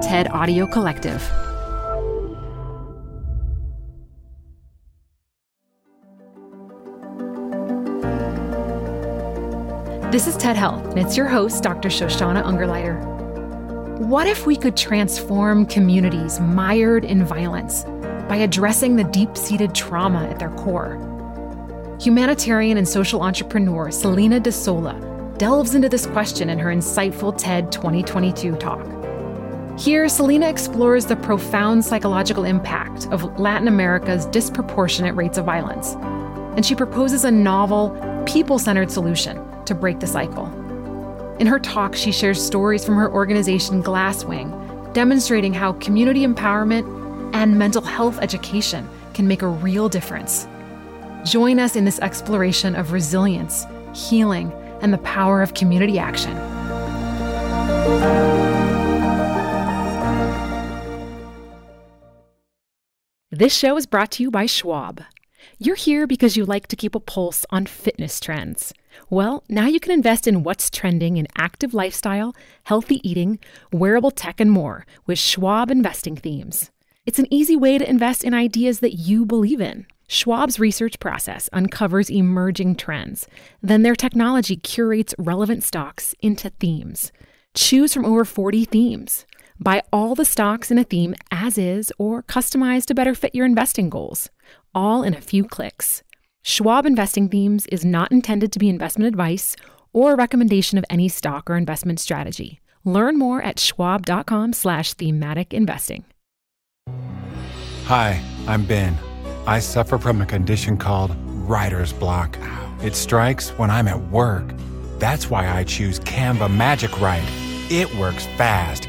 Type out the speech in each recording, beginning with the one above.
TED Audio Collective. This is TED Health, and it's your host, Dr. Shoshana Ungerleider. What if we could transform communities mired in violence by addressing the deep seated trauma at their core? Humanitarian and social entrepreneur Celina De Sola delves into this question in her insightful TED 2022 talk. Here, Celina explores the profound psychological impact of Latin America's disproportionate rates of violence, and she proposes a novel, people centered solution to break the cycle. In her talk, she shares stories from her organization Glasswing, demonstrating how community empowerment and mental health education can make a real difference. Join us in this exploration of resilience, healing, and the power of community action. This show is brought to you by Schwab. You're here because you like to keep a pulse on fitness trends. Well, now you can invest in what's trending in active lifestyle, healthy eating, wearable tech, and more with Schwab investing themes. It's an easy way to invest in ideas that you believe in. Schwab's research process uncovers emerging trends. Then their technology curates relevant stocks into themes. Choose from over 40 themes. Buy all the stocks in a theme as is or customize to better fit your investing goals, all in a few clicks. Schwab Investing Themes is not intended to be investment advice or a recommendation of any stock or investment strategy. Learn more at schwab.com slash thematic investing. Hi, I'm Ben. I suffer from a condition called writer's block. It strikes when I'm at work. That's why I choose Canva Magic Write. It works fast,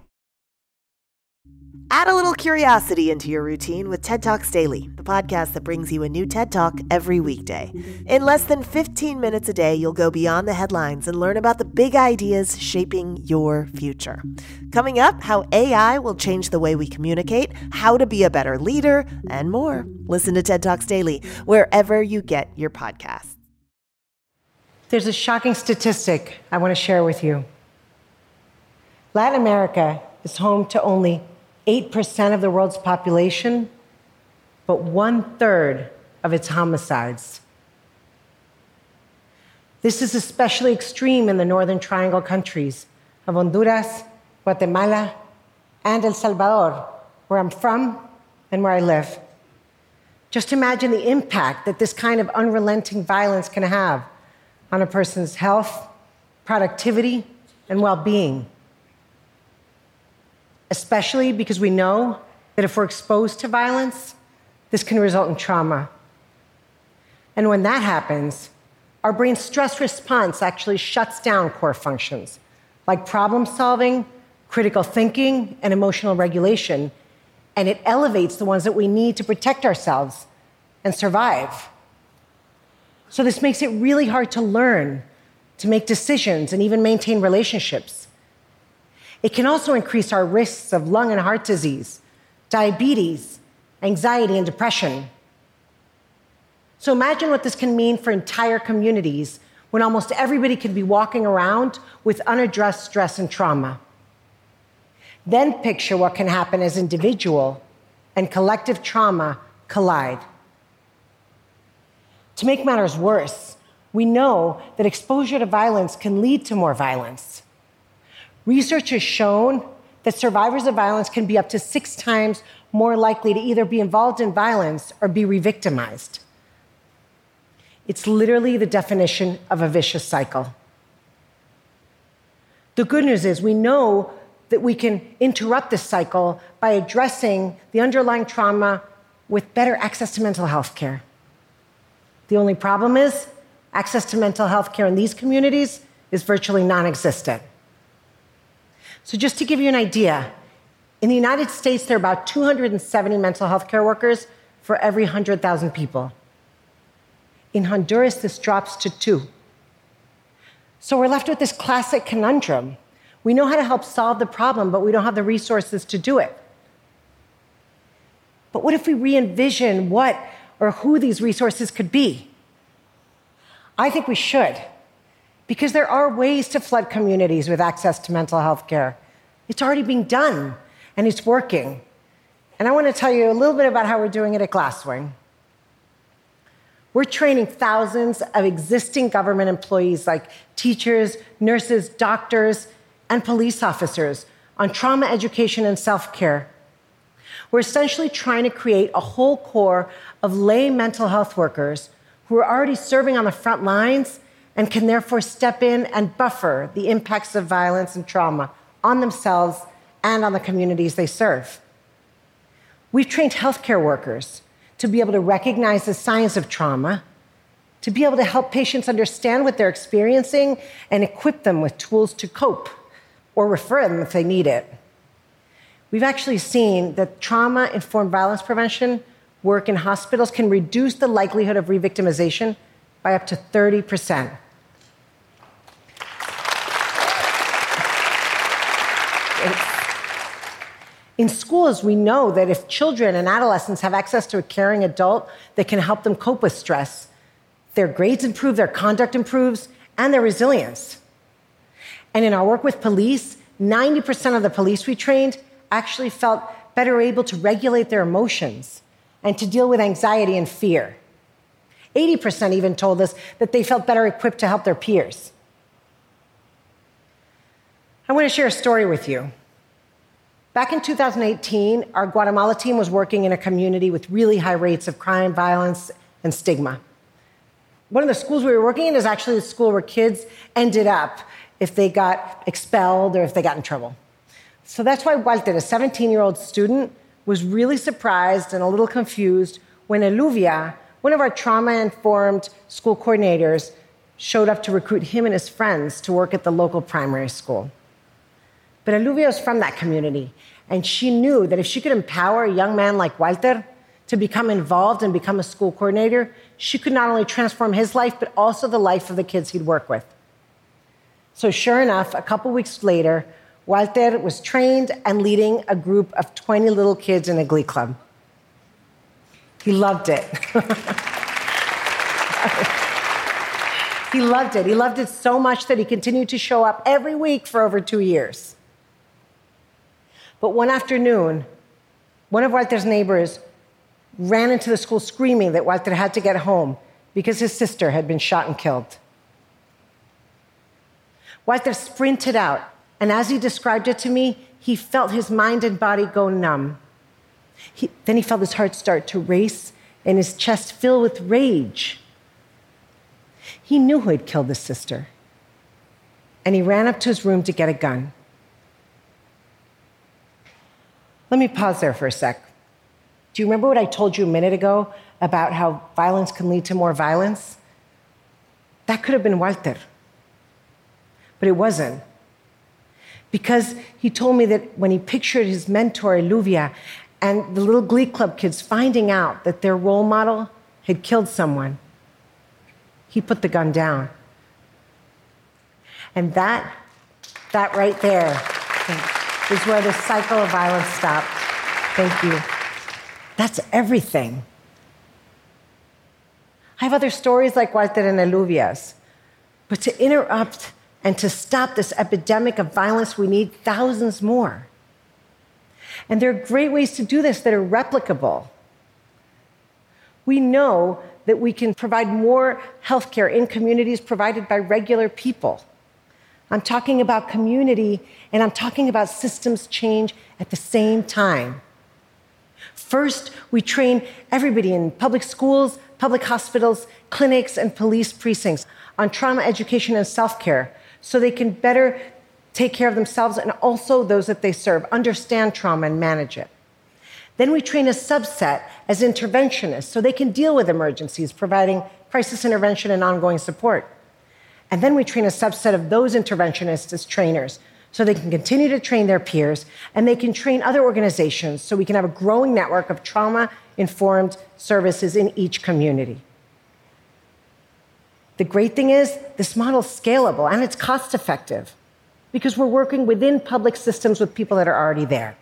Add a little curiosity into your routine with TED Talks Daily, the podcast that brings you a new TED Talk every weekday. In less than 15 minutes a day, you'll go beyond the headlines and learn about the big ideas shaping your future. Coming up, how AI will change the way we communicate, how to be a better leader, and more. Listen to TED Talks Daily wherever you get your podcasts. There's a shocking statistic I want to share with you. Latin America is home to only 8% of the world's population, but one third of its homicides. This is especially extreme in the Northern Triangle countries of Honduras, Guatemala, and El Salvador, where I'm from and where I live. Just imagine the impact that this kind of unrelenting violence can have on a person's health, productivity, and well being especially because we know that if we're exposed to violence, this can result in trauma. And when that happens, our brain's stress response actually shuts down core functions like problem solving, critical thinking, and emotional regulation. And it elevates the ones that we need to protect ourselves and survive. So, this makes it really hard to learn, to make decisions, and even maintain relationships. It can also increase our risks of lung and heart disease, diabetes, anxiety, and depression. So imagine what this can mean for entire communities when almost everybody could be walking around with unaddressed stress and trauma. Then picture what can happen as individual and collective trauma collide. To make matters worse, we know that exposure to violence can lead to more violence. Research has shown that survivors of violence can be up to six times more likely to either be involved in violence or be revictimized. It's literally the definition of a vicious cycle. The good news is we know that we can interrupt this cycle by addressing the underlying trauma with better access to mental health care. The only problem is access to mental health care in these communities is virtually non existent. So, just to give you an idea, in the United States, there are about 270 mental health care workers for every 100,000 people. In Honduras, this drops to two. So we're left with this classic conundrum. We know how to help solve the problem, but we don't have the resources to do it. But what if we re envision what or who these resources could be? I think we should, because there are ways to flood communities with access to mental health care. It's already being done, and it's working. And I want to tell you a little bit about how we're doing it at Glasswing. We're training thousands of existing government employees like teachers, nurses, doctors, and police officers on trauma education and self care. We're essentially trying to create a whole corps of lay mental health workers who are already serving on the front lines and can therefore step in and buffer the impacts of violence and trauma on themselves and on the communities they serve. We've trained healthcare workers to be able to recognize the signs of trauma, to be able to help patients understand what they're experiencing and equip them with tools to cope or refer them if they need it. We've actually seen that trauma informed violence prevention work in hospitals can reduce the likelihood of revictimization by up to 30%. In schools, we know that if children and adolescents have access to a caring adult that can help them cope with stress, their grades improve, their conduct improves, and their resilience. And in our work with police, 90% of the police we trained actually felt better able to regulate their emotions and to deal with anxiety and fear. 80% even told us that they felt better equipped to help their peers. I want to share a story with you. Back in 2018, our Guatemala team was working in a community with really high rates of crime, violence, and stigma. One of the schools we were working in is actually the school where kids ended up if they got expelled or if they got in trouble. So that's why Walter, a 17 year old student, was really surprised and a little confused when Eluvia, one of our trauma informed school coordinators, showed up to recruit him and his friends to work at the local primary school. But Eluvia was from that community, and she knew that if she could empower a young man like Walter to become involved and become a school coordinator, she could not only transform his life, but also the life of the kids he'd work with. So, sure enough, a couple weeks later, Walter was trained and leading a group of 20 little kids in a glee club. He loved it. he loved it. He loved it so much that he continued to show up every week for over two years. But one afternoon, one of Walter's neighbors ran into the school screaming that Walter had to get home because his sister had been shot and killed. Walter sprinted out, and as he described it to me, he felt his mind and body go numb. He, then he felt his heart start to race and his chest fill with rage. He knew who had killed his sister, and he ran up to his room to get a gun. Let me pause there for a sec. Do you remember what I told you a minute ago about how violence can lead to more violence? That could have been Walter. But it wasn't. Because he told me that when he pictured his mentor, Eluvia, and the little glee club kids finding out that their role model had killed someone, he put the gun down. And that, that right there, is where the cycle of violence stopped. Thank you. That's everything. I have other stories like Walter and Eluvia's. But to interrupt and to stop this epidemic of violence, we need thousands more. And there are great ways to do this that are replicable. We know that we can provide more healthcare in communities provided by regular people. I'm talking about community and I'm talking about systems change at the same time. First, we train everybody in public schools, public hospitals, clinics, and police precincts on trauma education and self care so they can better take care of themselves and also those that they serve, understand trauma and manage it. Then we train a subset as interventionists so they can deal with emergencies, providing crisis intervention and ongoing support. And then we train a subset of those interventionists as trainers so they can continue to train their peers and they can train other organizations so we can have a growing network of trauma informed services in each community. The great thing is, this model is scalable and it's cost effective because we're working within public systems with people that are already there.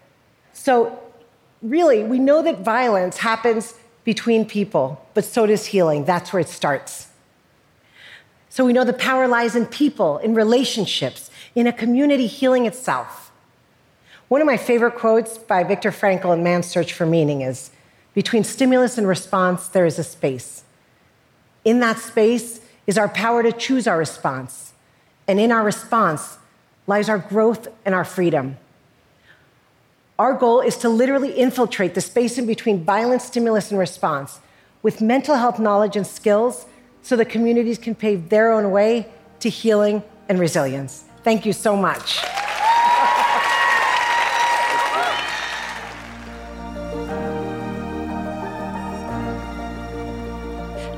So, really, we know that violence happens between people, but so does healing. That's where it starts. So, we know the power lies in people, in relationships, in a community healing itself. One of my favorite quotes by Viktor Frankl in Man's Search for Meaning is Between stimulus and response, there is a space. In that space is our power to choose our response. And in our response lies our growth and our freedom. Our goal is to literally infiltrate the space in between violence, stimulus, and response with mental health knowledge and skills so that communities can pave their own way to healing and resilience. Thank you so much.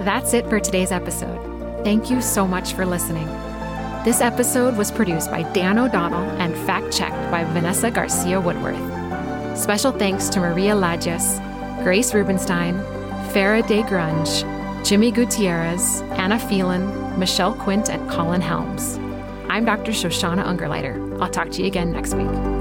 That's it for today's episode. Thank you so much for listening. This episode was produced by Dan O'Donnell and fact checked by Vanessa Garcia Woodworth. Special thanks to Maria Lajes, Grace Rubenstein, Farah DeGrunge, Jimmy Gutierrez, Anna Phelan, Michelle Quint, and Colin Helms. I'm Dr. Shoshana Ungerleider. I'll talk to you again next week.